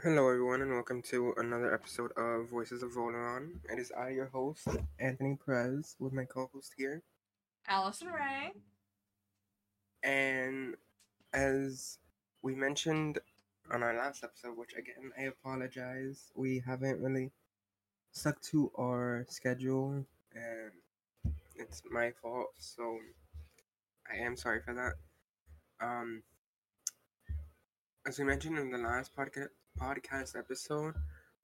Hello, everyone, and welcome to another episode of Voices of Voleron. It is I, your host, Anthony Perez, with my co host here. Allison Ray. And as we mentioned on our last episode, which again, I apologize, we haven't really stuck to our schedule, and it's my fault, so I am sorry for that. Um, as we mentioned in the last podcast podcast episode,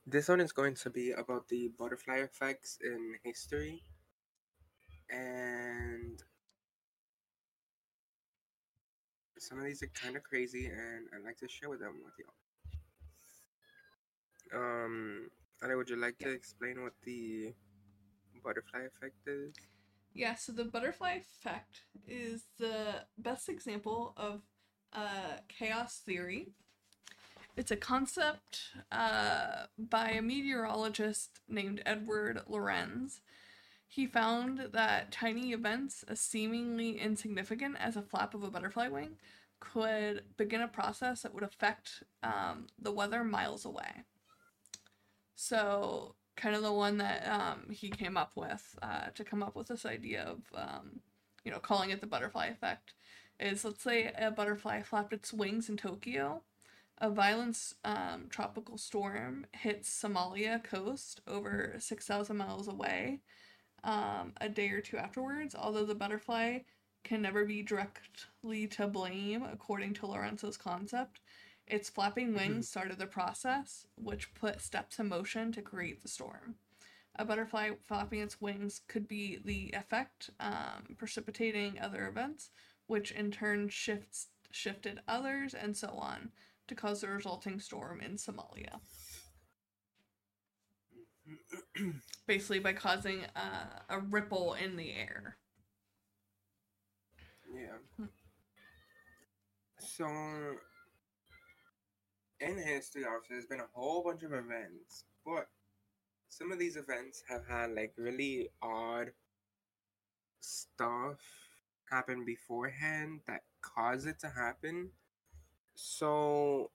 this one is going to be about the butterfly effects in history, and some of these are kind of crazy, and I'd like to share with them with y'all. Um, Allie, would you like to explain what the butterfly effect is? Yeah, so the butterfly effect is the best example of uh, chaos theory. It's a concept uh, by a meteorologist named Edward Lorenz. He found that tiny events, as seemingly insignificant as a flap of a butterfly wing, could begin a process that would affect um, the weather miles away. So, kind of the one that um, he came up with uh, to come up with this idea of, um, you know, calling it the butterfly effect is let's say a butterfly flapped its wings in Tokyo. A violent um, tropical storm hits Somalia coast over 6,000 miles away um, a day or two afterwards, although the butterfly can never be directly to blame according to Lorenzo's concept. Its flapping wings started the process, which put steps in motion to create the storm. A butterfly flapping its wings could be the effect, um, precipitating other events, which in turn shifts shifted others, and so on, to cause the resulting storm in Somalia. Basically, by causing uh, a ripple in the air. Yeah. So, in history, obviously, there's been a whole bunch of events, but some of these events have had like really odd stuff happen beforehand that caused it to happen. So,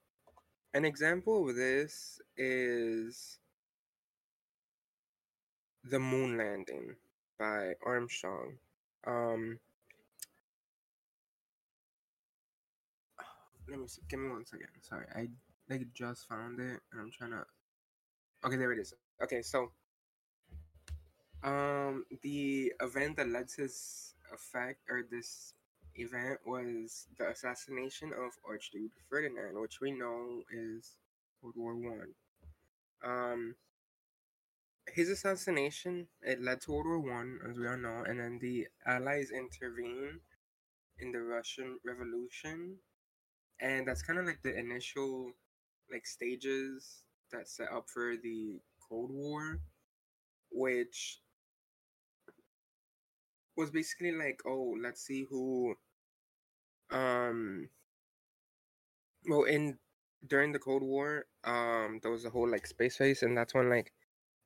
an example of this is the moon landing by Armstrong. Um, let me see. Give me one second. Sorry, I like just found it, and I'm trying to. Okay, there it is. Okay, so um, the event that led to this effect or this event was the assassination of Archduke Ferdinand, which we know is World War One. Um, his assassination it led to World War One, as we all know, and then the Allies intervened in the Russian Revolution, and that's kind of like the initial like stages that set up for the Cold War, which was basically like, oh, let's see who um well in during the Cold War, um there was a whole like space race and that's when like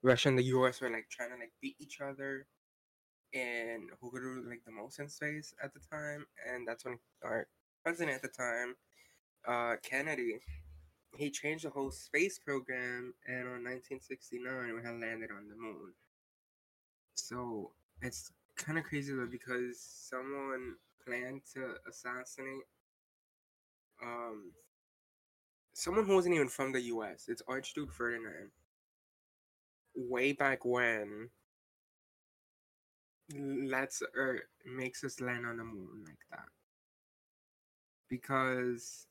Russia and the US were like trying to like beat each other and who could do like the most in space at the time and that's when our president at the time, uh Kennedy, he changed the whole space program and on 1969 we had landed on the moon. So it's kind of crazy though because someone planned to assassinate um someone who wasn't even from the US. It's Archduke Ferdinand. Way back when lets or makes us land on the moon like that. Because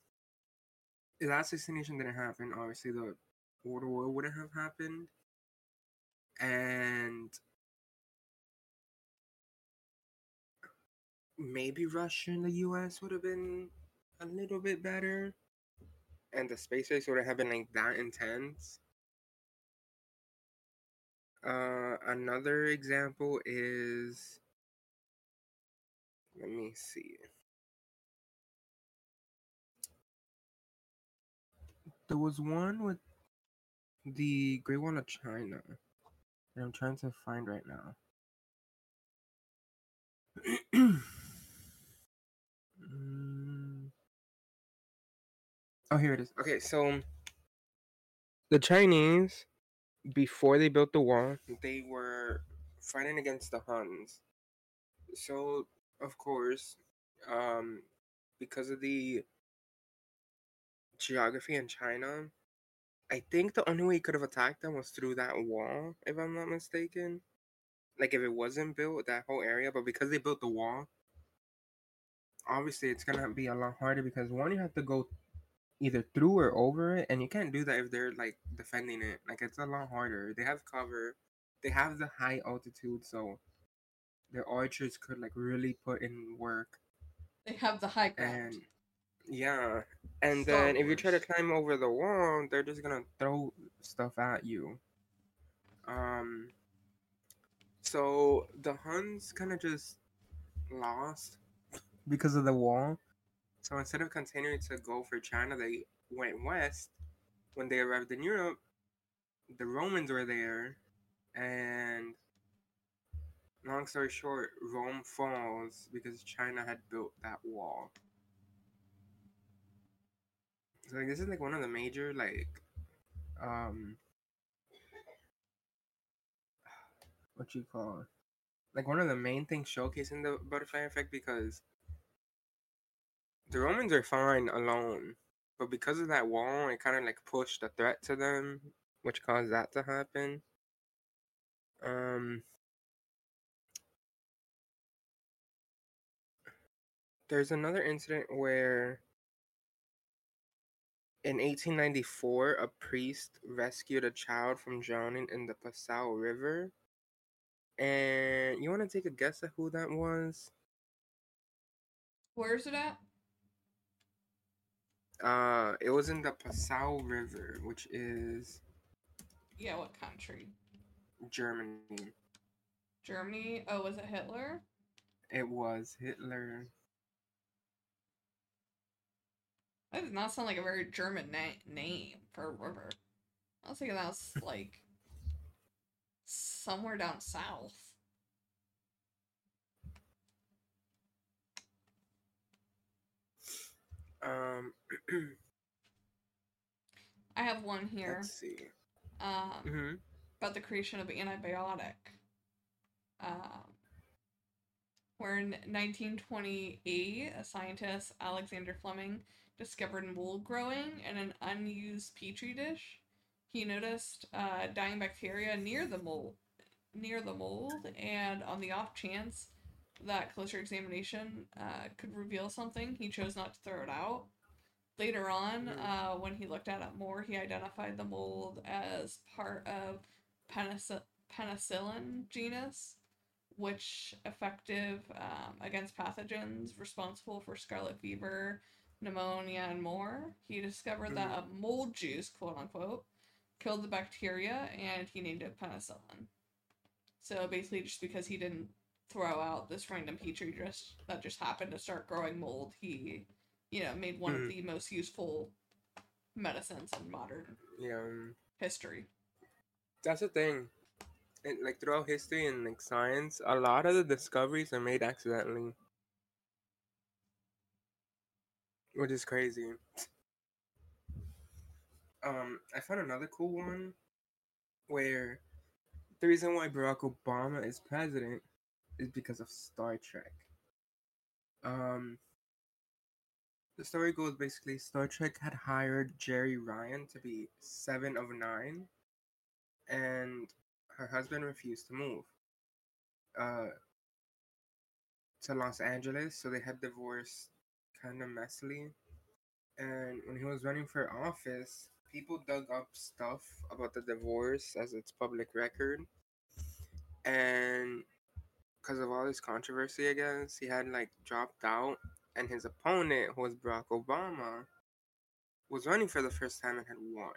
if that assassination didn't happen, obviously the World War wouldn't have happened. And maybe Russia and the US would have been a little bit better. And the space race would have been like that intense. Uh, another example is let me see. There was one with the Great Wall of China that I'm trying to find right now. Mm. Oh, here it is. Okay, so the Chinese, before they built the wall, they were fighting against the Huns. So, of course, um, because of the geography in China, I think the only way he could have attacked them was through that wall, if I'm not mistaken. Like if it wasn't built, that whole area, but because they built the wall, obviously it's gonna be a lot harder because one you have to go either through or over it, and you can't do that if they're like defending it. Like it's a lot harder. They have cover, they have the high altitude, so their archers could like really put in work. They have the high ground. And yeah, and Star then if you try to climb over the wall, they're just gonna throw stuff at you. Um. So the Huns kind of just lost because of the wall. So instead of continuing to go for China, they went west. When they arrived in Europe, the Romans were there, and long story short, Rome falls because China had built that wall. So like, this is like one of the major like um what you call it? like one of the main things showcasing the butterfly effect because the Romans are fine alone, but because of that wall, it kind of like pushed a threat to them, which caused that to happen. Um, there's another incident where in 1894 a priest rescued a child from drowning in the Passau River. And you want to take a guess at who that was? Where's it at? Uh, it was in the Passau River, which is Yeah, what country? Germany. Germany. Oh, was it Hitler? It was Hitler. That does not sound like a very German na- name for a river. I was thinking that was like somewhere down south. Um, I have one here let's see. um, hmm about the creation of antibiotic. Um, where in 1928, a scientist, Alexander Fleming, discovered mold growing in an unused petri dish. He noticed uh, dying bacteria near the mold, near the mold, and on the off chance that closer examination uh, could reveal something, he chose not to throw it out. Later on, Mhm. uh, when he looked at it more, he identified the mold as part of penicillin, Penicillium genus, which effective um, against pathogens responsible for scarlet fever, pneumonia, and more. He discovered that a mold juice, quote unquote, killed the bacteria, and he named it penicillin. So basically, just because he didn't throw out this random petri dish that just happened to start growing mold, he, you know, made one of the most useful medicines in modern Yeah, history. that's the thing. And like throughout history and like science, a lot of the discoveries are made accidentally, which is crazy. Um, I found another cool one where the reason why Barack Obama is president is because of Star Trek. Um, the story goes basically Star Trek had hired Jeri Ryan to be seven of nine, and her husband refused to move uh, to Los Angeles, so they had divorced kind of messily. And when he was running for office, people dug up stuff about the divorce as it's public record. And because of all this controversy, I guess, he had like dropped out. And his opponent, who was Barack Obama, was running for the first time and had won.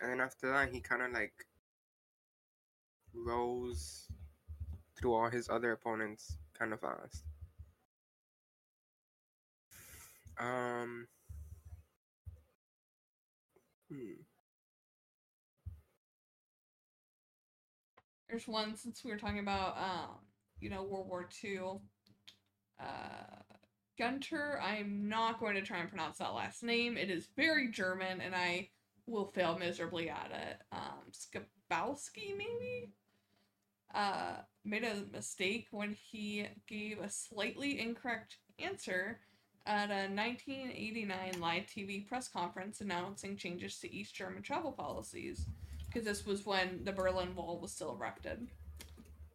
And then after that, he kind of like rose through all his other opponents kind of fast. Um. Hmm. There's one since we were talking about, um, you know, World War II. Uh, Gunter, I'm not going to try and pronounce that last name. It is very German, and I will fail miserably at it. Um, Schabowski, maybe, uh, made a mistake when he gave a slightly incorrect answer at a 1989 live TV press conference announcing changes to East German travel policies, because this was when the Berlin Wall was still erected.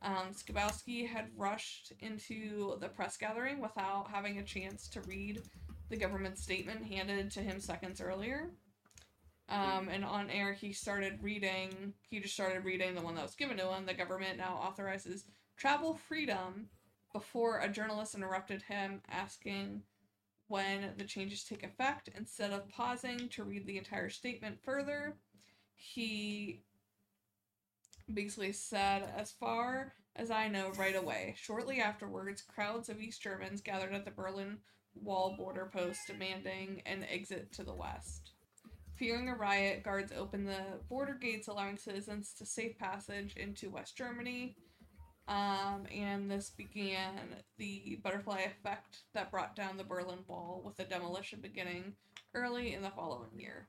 Um, Schabowski had rushed into the press gathering without having a chance to read the government statement handed to him seconds earlier. Um, and on air, he started reading, he just started reading the one that was given to him. The government now authorizes travel freedom before a journalist interrupted him, asking when the changes take effect. Instead of pausing to read the entire statement further, he basically said, As far as I know, right away. Shortly afterwards, crowds of East Germans gathered at the Berlin Wall border post demanding an exit to the west. Fearing a riot, guards opened the border gates, allowing citizens to safe passage into West Germany. Um, and this began the butterfly effect that brought down the Berlin Wall, with the demolition beginning early in the following year.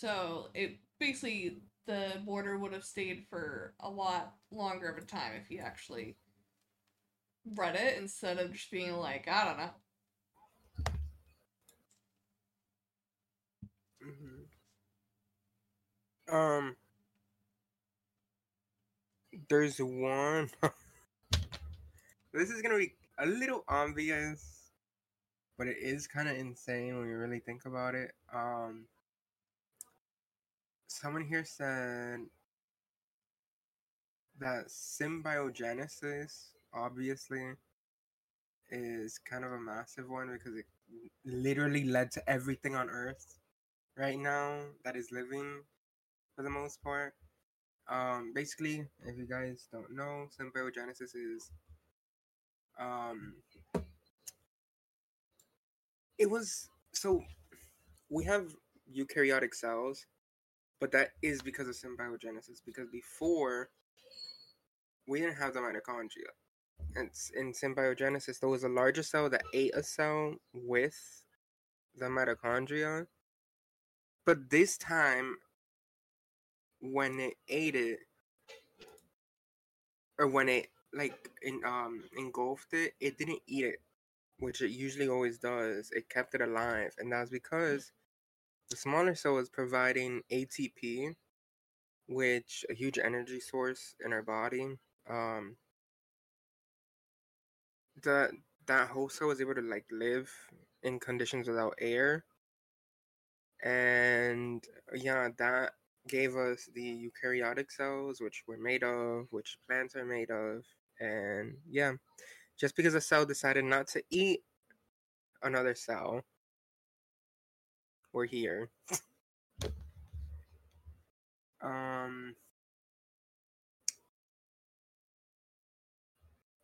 So it basically the border would have stayed for a lot longer of a time if you actually read it instead of just being like, I don't know. Mm-hmm. Um, there's one. this is gonna be a little obvious, but it is kind of insane when you really think about it. Um, someone here said that symbiogenesis obviously is kind of a massive one because it literally led to everything on earth right now that is living for the most part. Um basically if you guys don't know symbiogenesis is um it was so we have eukaryotic cells but that is because of symbiogenesis because before we didn't have the mitochondria. And in symbiogenesis there was a larger cell that ate a cell with the mitochondria. But this time when it ate it or when it like in um engulfed it it didn't eat it which it usually always does. It kept it alive and that's because the smaller cell is providing ATP, which a huge energy source in our body. Um, that that whole cell was able to like live in conditions without air, and yeah, that gave us the eukaryotic cells, which we're made of, which plants are made of, and yeah, just because a cell decided not to eat another cell we're here. um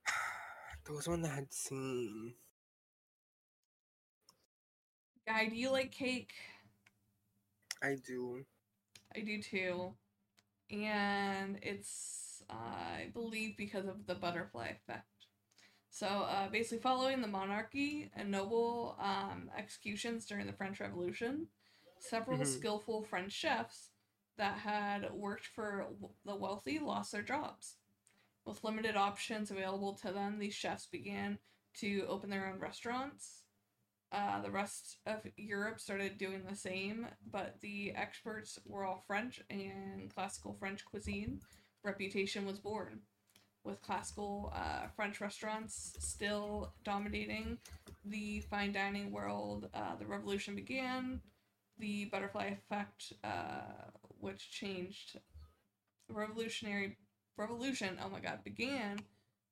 there was one that had seen. Guy, do you like cake? I do. I do too. And it's, uh, I believe, because of the butterfly effect. So uh, basically, following the monarchy and noble um, executions during the French Revolution, several mm-hmm. skillful French chefs that had worked for the wealthy lost their jobs. With limited options available to them, these chefs began to open their own restaurants. Uh, the rest of Europe started doing the same, but the experts were all French and classical French cuisine reputation was born with classical uh, French restaurants still dominating the fine dining world. Uh, the revolution began. The butterfly effect, uh, which changed the revolutionary revolution. Oh my God, began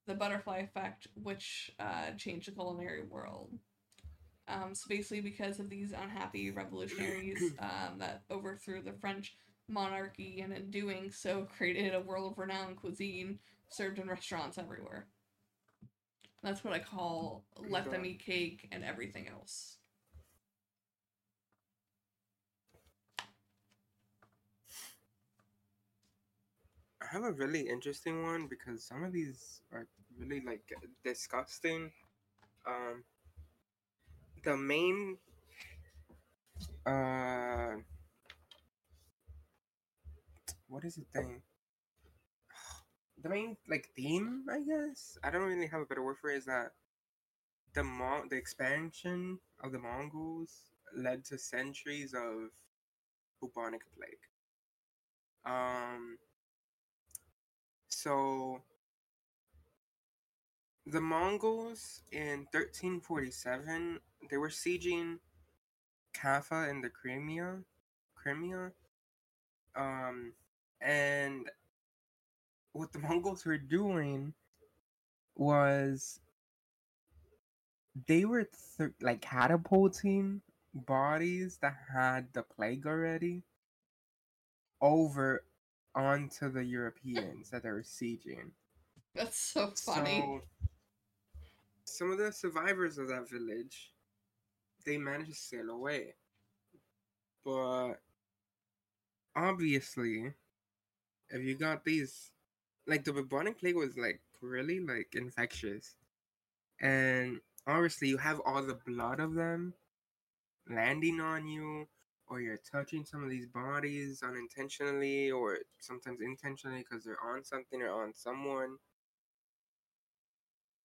the butterfly effect, which uh, changed the culinary world. Um, so basically, because of these unhappy revolutionaries um, that overthrew the French monarchy and in doing so created a world of renowned cuisine served in restaurants everywhere. That's what I call let them eat cake and everything else. I have a really interesting one because some of these are really like disgusting. Um, the main uh what is the thing? The main like theme, I guess. I don't really have a better word for it. Is that the Mon- the expansion of the Mongols led to centuries of bubonic plague. Um. So the Mongols in 1347 they were sieging Kaffa in the Crimea, Crimea, um, and what the Mongols were doing was they were th- like catapulting bodies that had the plague already over onto the Europeans that they were sieging. That's so funny. So, some of the survivors of that village, they managed to sail away. But obviously, if you got these, like the bubonic plague was like really like infectious, and obviously you have all the blood of them landing on you, or you're touching some of these bodies unintentionally, or sometimes intentionally because they're on something or on someone.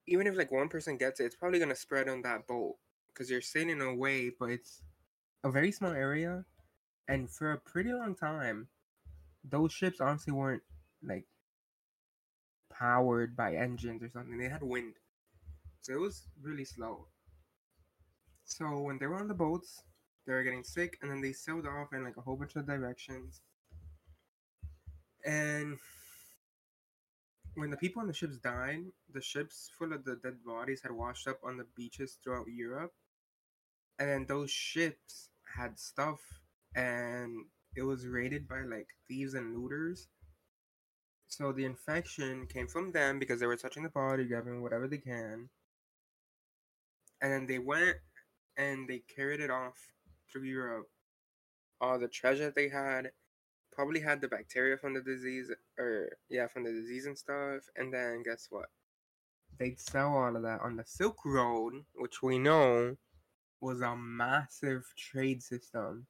Even if like one person gets it, it's probably gonna spread on that boat because you're sailing away, but it's a very small area, and for a pretty long time, those ships honestly weren't like powered by engines or something. They had wind, so it was really slow. So when they were on the boats, they were getting sick, and then they sailed off in like a whole bunch of directions, and when the people on the ships died, the ships full of the dead bodies had washed up on the beaches throughout Europe. And then those ships had stuff and it was raided by like thieves and looters. So the infection came from them because they were touching the body, grabbing whatever they can. And then they went and they carried it off through Europe. All the treasure they had, probably had the bacteria from the disease or yeah from the disease and stuff and then guess what they'd sell all of that on the silk road which we know was a massive trade system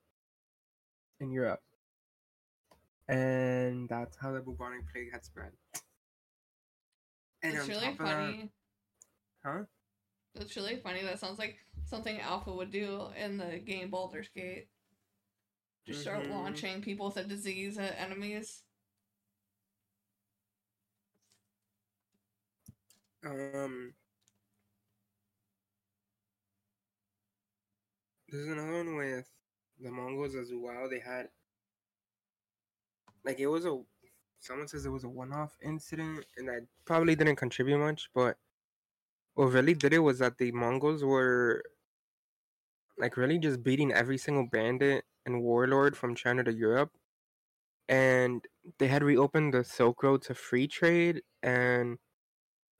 in europe and that's how the bubonic plague had spread and it's really funny that, huh it's really funny that sounds like something alpha would do in the game Baldur's Gate just start mm-hmm. launching people with a disease at enemies. Um, there's another one with the Mongols as well. They had like it was a someone says it was a one-off incident, and that probably didn't contribute much. But what really did it was that the Mongols were like really just beating every single bandit and warlord from China to Europe. And they had reopened the Silk Road to free trade and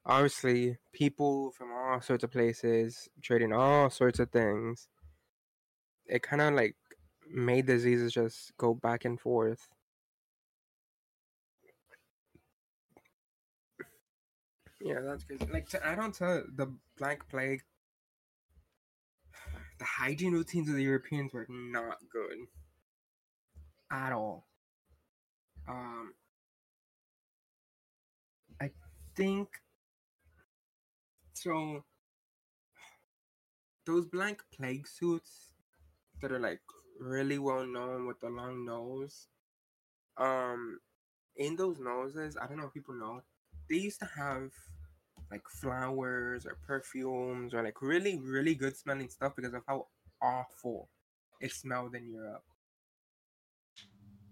obviously people from all sorts of places trading all sorts of things. It kind of like made diseases just go back and forth. Yeah, that's crazy. Like to add on to the Black Plague, the hygiene routines of the Europeans were not good at all. Um, I think so. Those blank plague suits that are like really well known with the long nose. Um, in those noses, I don't know if people know, they used to have like flowers or perfumes or like really really good smelling stuff because of how awful it smelled in Europe.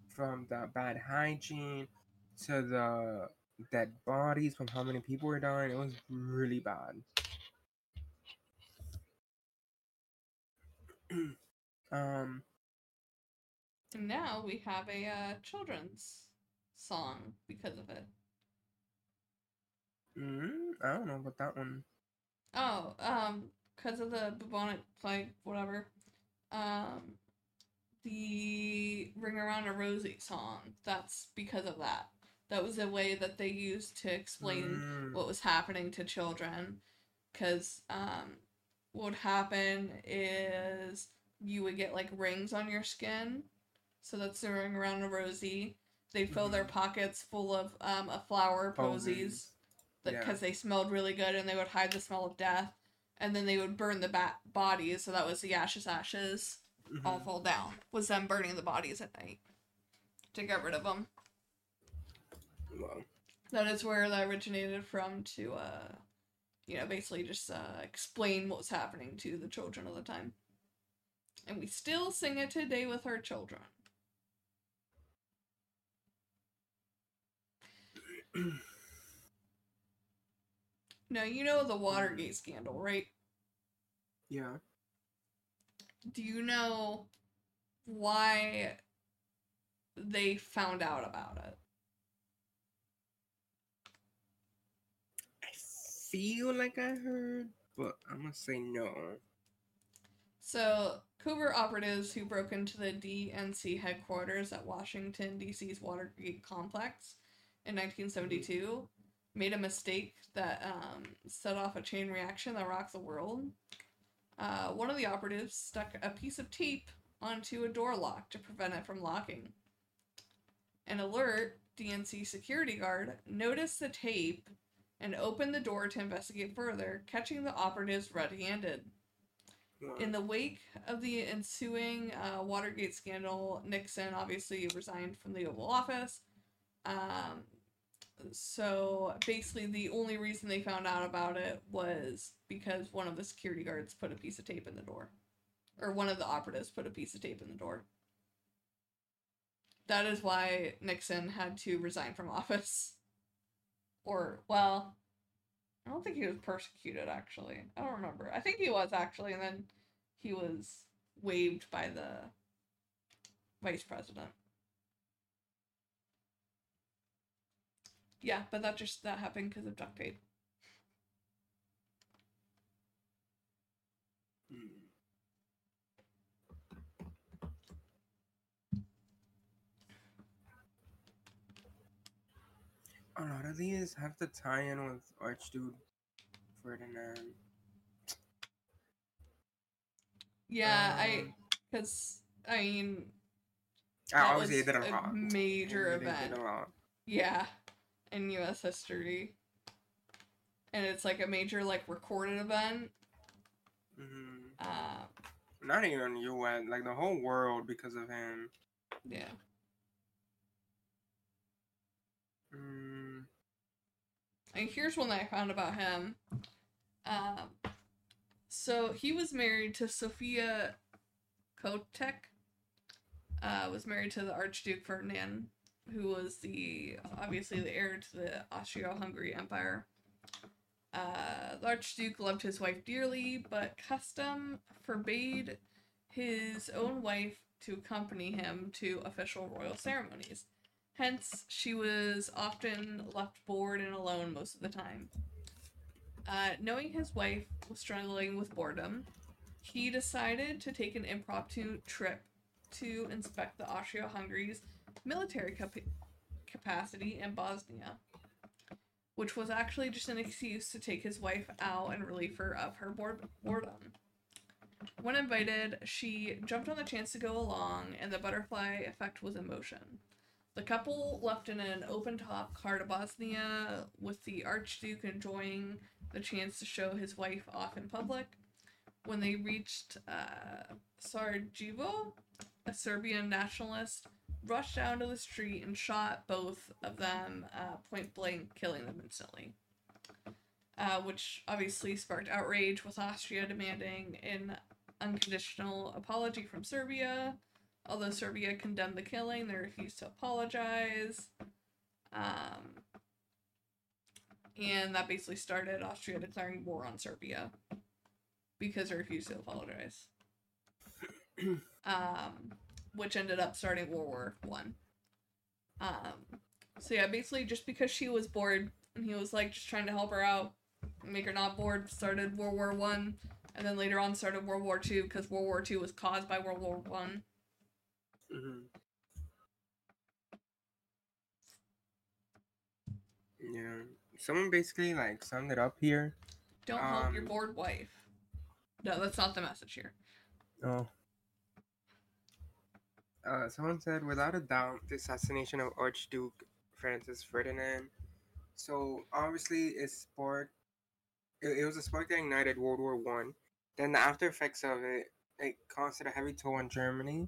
From the bad hygiene to the dead bodies from how many people were dying, it was really bad. um and now we have a uh, children's song because of it. Mm, I don't know about that one. Oh, um, because of the bubonic plague, whatever. Um, the "Ring Around a Rosie" song. That's because of that. That was a way that they used to explain mm. what was happening to children. Because um, what would happen is you would get like rings on your skin. So that's the ring around a rosy. They'd fill their Mhm. pockets full of um, a flower posies Posies. Because Yeah. they smelled really good and they would hide the smell of death. And then they would burn the bat- bodies, so that was the ashes, ashes, all Mhm. fall down. Was them burning the bodies at night to get rid of them. That is where that originated from to, uh, you know, basically just uh, explain what was happening to the children of the time. And we still sing it today with our children. now, you know the Watergate scandal, right? yeah. Do you know why they found out about it? I feel like I heard, but I'm gonna say no. So, covert operatives who broke into the DNC headquarters at Washington, D.C.'s Watergate complex in 1972 made a mistake that um, set off a chain reaction that rocked the world. Uh, one of the operatives stuck a piece of tape onto a door lock to prevent it from locking. An alert DNC security guard noticed the tape and opened the door to investigate further, catching the operatives red handed. In the wake of the ensuing uh, Watergate scandal, Nixon obviously resigned from the Oval Office. Um, so basically, the only reason they found out about it was because one of the security guards put a piece of tape in the door, or one of the operatives put a piece of tape in the door. That is why Nixon had to resign from office. Or, well, I don't think he was persecuted actually. I don't remember. I think he was actually, and then he was waived by the vice president. Yeah, but that just that happened because of duct tape. A lot of these have to tie in with Archduke Ferdinand. Yeah, I Um, because I mean I that was a major event. a lot. Yeah, in U.S. history, and it's like a major like recorded event. hmm Uh, Not even U.S. Like the whole world because of him. yeah. Mm, And here's one that I found about him. Um, so he was married to Sophia Chotek. Uh, was married to the Archduke Ferdinand, who was the obviously the heir to the Austro-Hungary Empire. Uh, the Archduke loved his wife dearly, but custom forbade his own wife to accompany him to official royal ceremonies. Hence, she was often left bored and alone most of the time. Uh, knowing his wife was struggling with boredom, he decided to take an impromptu trip to inspect the Austro Hungary's military cap- capacity in Bosnia, which was actually just an excuse to take his wife out and relieve her of her bored- boredom. When invited, she jumped on the chance to go along, and the butterfly effect was in motion. The couple left in an open top car to Bosnia, with the Archduke enjoying the chance to show his wife off in public. When they reached uh, Sarajevo, a Serbian nationalist rushed down to the street and shot both of them uh, point blank, killing them instantly. Uh, which obviously sparked outrage, with Austria demanding an unconditional apology from Serbia. Although Serbia condemned the killing, they refused to apologize. Um, and that basically started Austria declaring war on Serbia because they refused to apologize. um, which ended up starting World War One. Um, so yeah, basically just because she was bored and he was like just trying to help her out, make her not bored, started World War One, and then later on started World War Two because World War Two was caused by World War One. hmm Yeah. Someone basically like summed it up here. Don't help your Um, bored wife. No, that's not the message here. Oh. Uh, someone said, without a doubt, the assassination of Archduke Francis Ferdinand. So obviously, it sparked. It, it was a spark that ignited World War One. Then the after effects of it, it caused a heavy toll on Germany,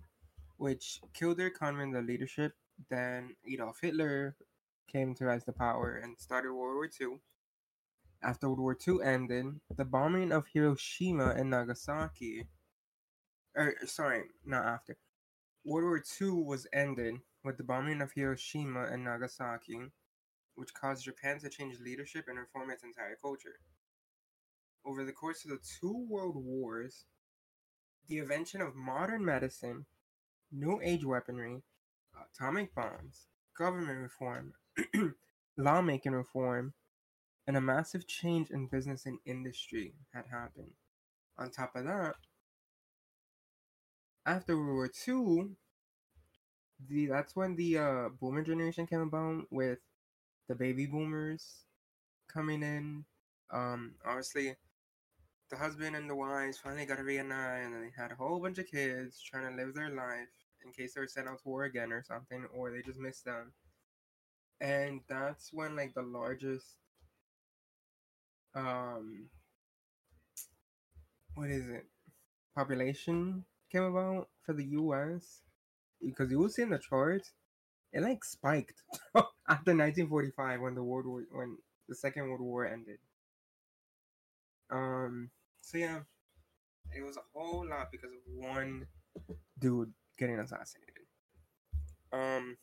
which killed their and the leadership. Then Adolf Hitler came to rise to power and started World War Two. After World War II ended, the bombing of Hiroshima and Nagasaki. Or sorry, not after. World War II was ended with the bombing of Hiroshima and Nagasaki, which caused Japan to change leadership and reform its entire culture. Over the course of the two world wars, the invention of modern medicine, new age weaponry, atomic bombs, government reform, lawmaking reform, and a massive change in business and industry had happened. On top of that, after World War II, the that's when the uh, boomer generation came about with the baby boomers coming in. Um, obviously, the husband and the wives finally got a reunite, and they had a whole bunch of kids trying to live their life in case they were sent out to war again or something, or they just missed them. And that's when like the largest um what is it population came about for the US because you will see in the charts it like spiked after 1945 when the world war when the second world war ended um so yeah it was a whole lot because of one dude getting assassinated um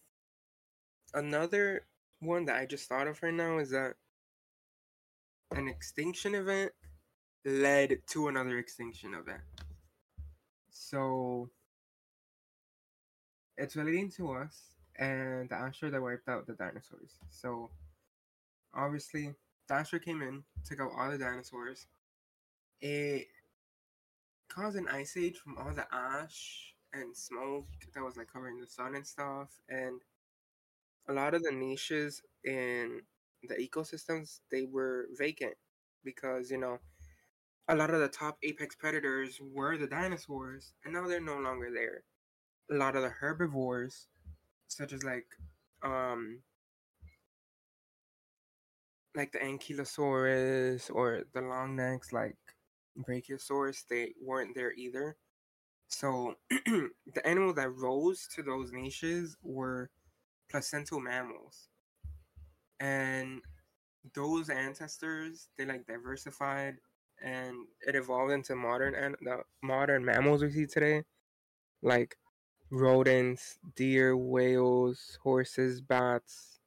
another one that i just thought of right now is that an extinction event led to another extinction event. So it's relating to us and the asteroid that wiped out the dinosaurs. So obviously, the asteroid came in, took out all the dinosaurs. It caused an ice age from all the ash and smoke that was like covering the sun and stuff. And a lot of the niches in the ecosystems they were vacant because you know a lot of the top apex predators were the dinosaurs and now they're no longer there. A lot of the herbivores such as like um like the ankylosaurus or the long necks like brachiosaurus they weren't there either. So the animals that rose to those niches were placental mammals. And those ancestors they like diversified and it evolved into modern and the modern mammals we see today like rodents deer whales horses bats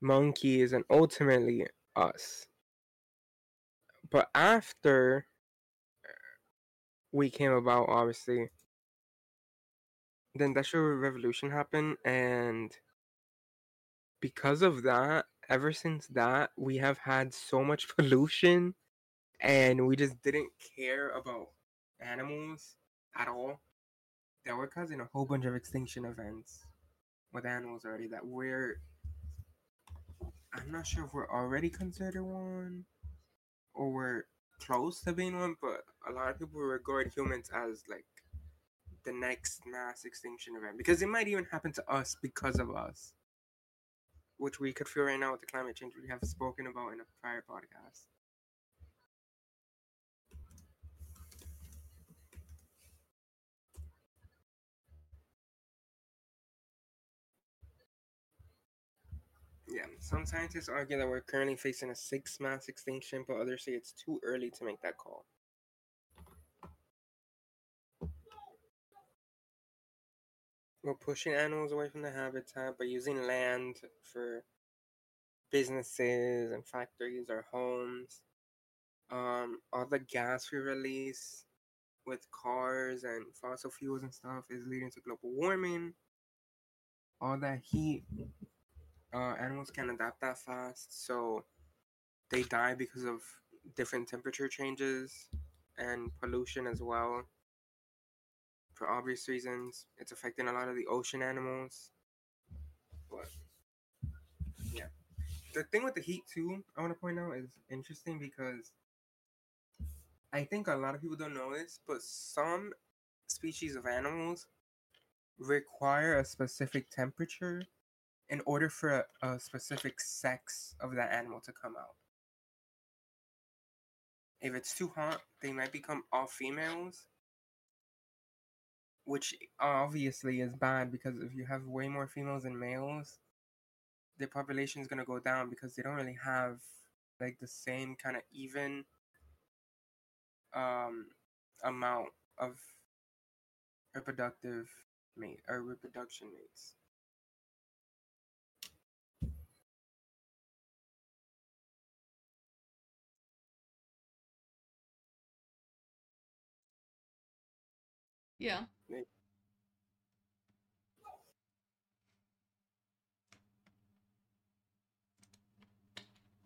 monkeys and ultimately us. But after uh, we came about obviously the industrial revolution happened and because of that, ever since that, we have had so much pollution and we just didn't care about animals at all that we're causing a whole bunch of extinction events with animals already that we're I'm not sure if we're already considered one or we're close to being one, but a lot of people regard humans as like the next mass extinction event because it might even happen to us because of us which we could feel right now with the climate change we have spoken about in a prior podcast. Yeah, some scientists argue that we're currently facing a sixth mass extinction, but others say it's too early to make that call. We're pushing animals away from the habitat by using land for businesses and factories or homes. Um, all the gas we release with cars and fossil fuels and stuff is leading to global warming. All that heat, uh, animals can't adapt that fast, so they die because of different temperature changes and pollution as well for obvious reasons. It's affecting a lot of the ocean animals. But yeah. The thing with the heat too, I want to point out is interesting because I think a lot of people don't know this, but some species of animals require a specific temperature in order for a, a specific sex of that animal to come out. If it's too hot, they might become all females, which obviously is bad because if you have way more females than males, the population is going to go down because they don't really have like the same kind of even um amount of reproductive mate or reproduction mates. Yeah.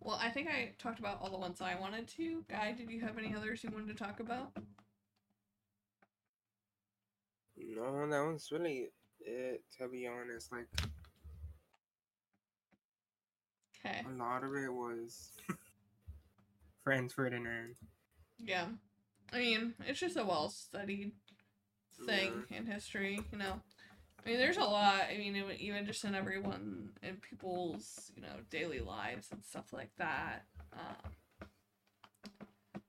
Well, I think I talked about all the ones I wanted to. Guy, did you have any others you wanted to talk about? No, that was really it. To be honest, like Okay. a lot of it was Franz Ferdinand. Yeah. I mean, it's just a well studied thing in history, you know. I mean, there's a lot. I mean, it- even just in everyone, in people's, you know, daily lives and stuff like that. Um,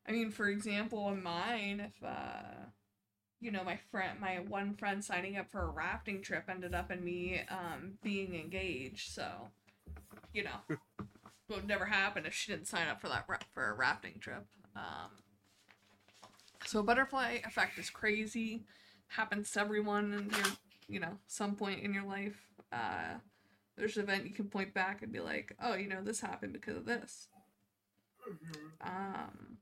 I mean, for example, in mine, if, uh, you know, my friend, my one friend signing up for a rafting trip ended up in me um, being engaged. So, you know, it would never happen if she didn't sign up for that ra- for a rafting trip. Um, so butterfly effect is crazy. Happens to everyone in your, you know, some point in your life. Uh, there's an event you can point back and be like, oh, you know, this happened because of this. Um,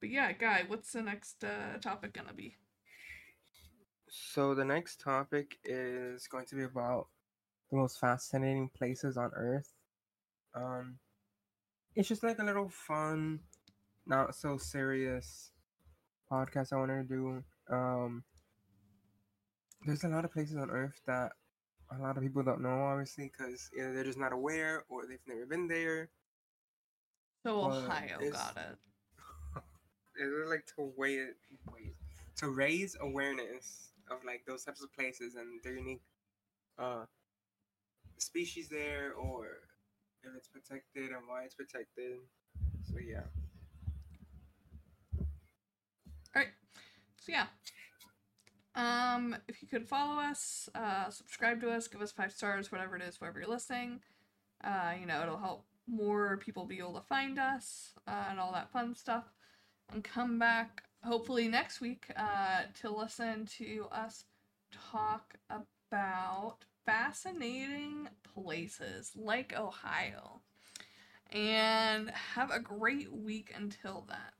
but yeah, guy, what's the next uh, topic gonna be? So the next topic is going to be about the most fascinating places on Earth. Um, it's just like a little fun, not so serious podcast I want to do. Um, there's a lot of places on Earth that a lot of people don't know, obviously, because either they're just not aware or they've never been there. So Ohio got it. It's like to wait, wait, to raise awareness of like those types of places and their unique uh species there, or if it's protected and why it's protected. So yeah. All right. So yeah. Um, if you could follow us, uh, subscribe to us, give us five stars, whatever it is, wherever you're listening. Uh, you know, it'll help more people be able to find us uh, and all that fun stuff. And come back hopefully next week uh, to listen to us talk about fascinating places like Ohio. And have a great week until then.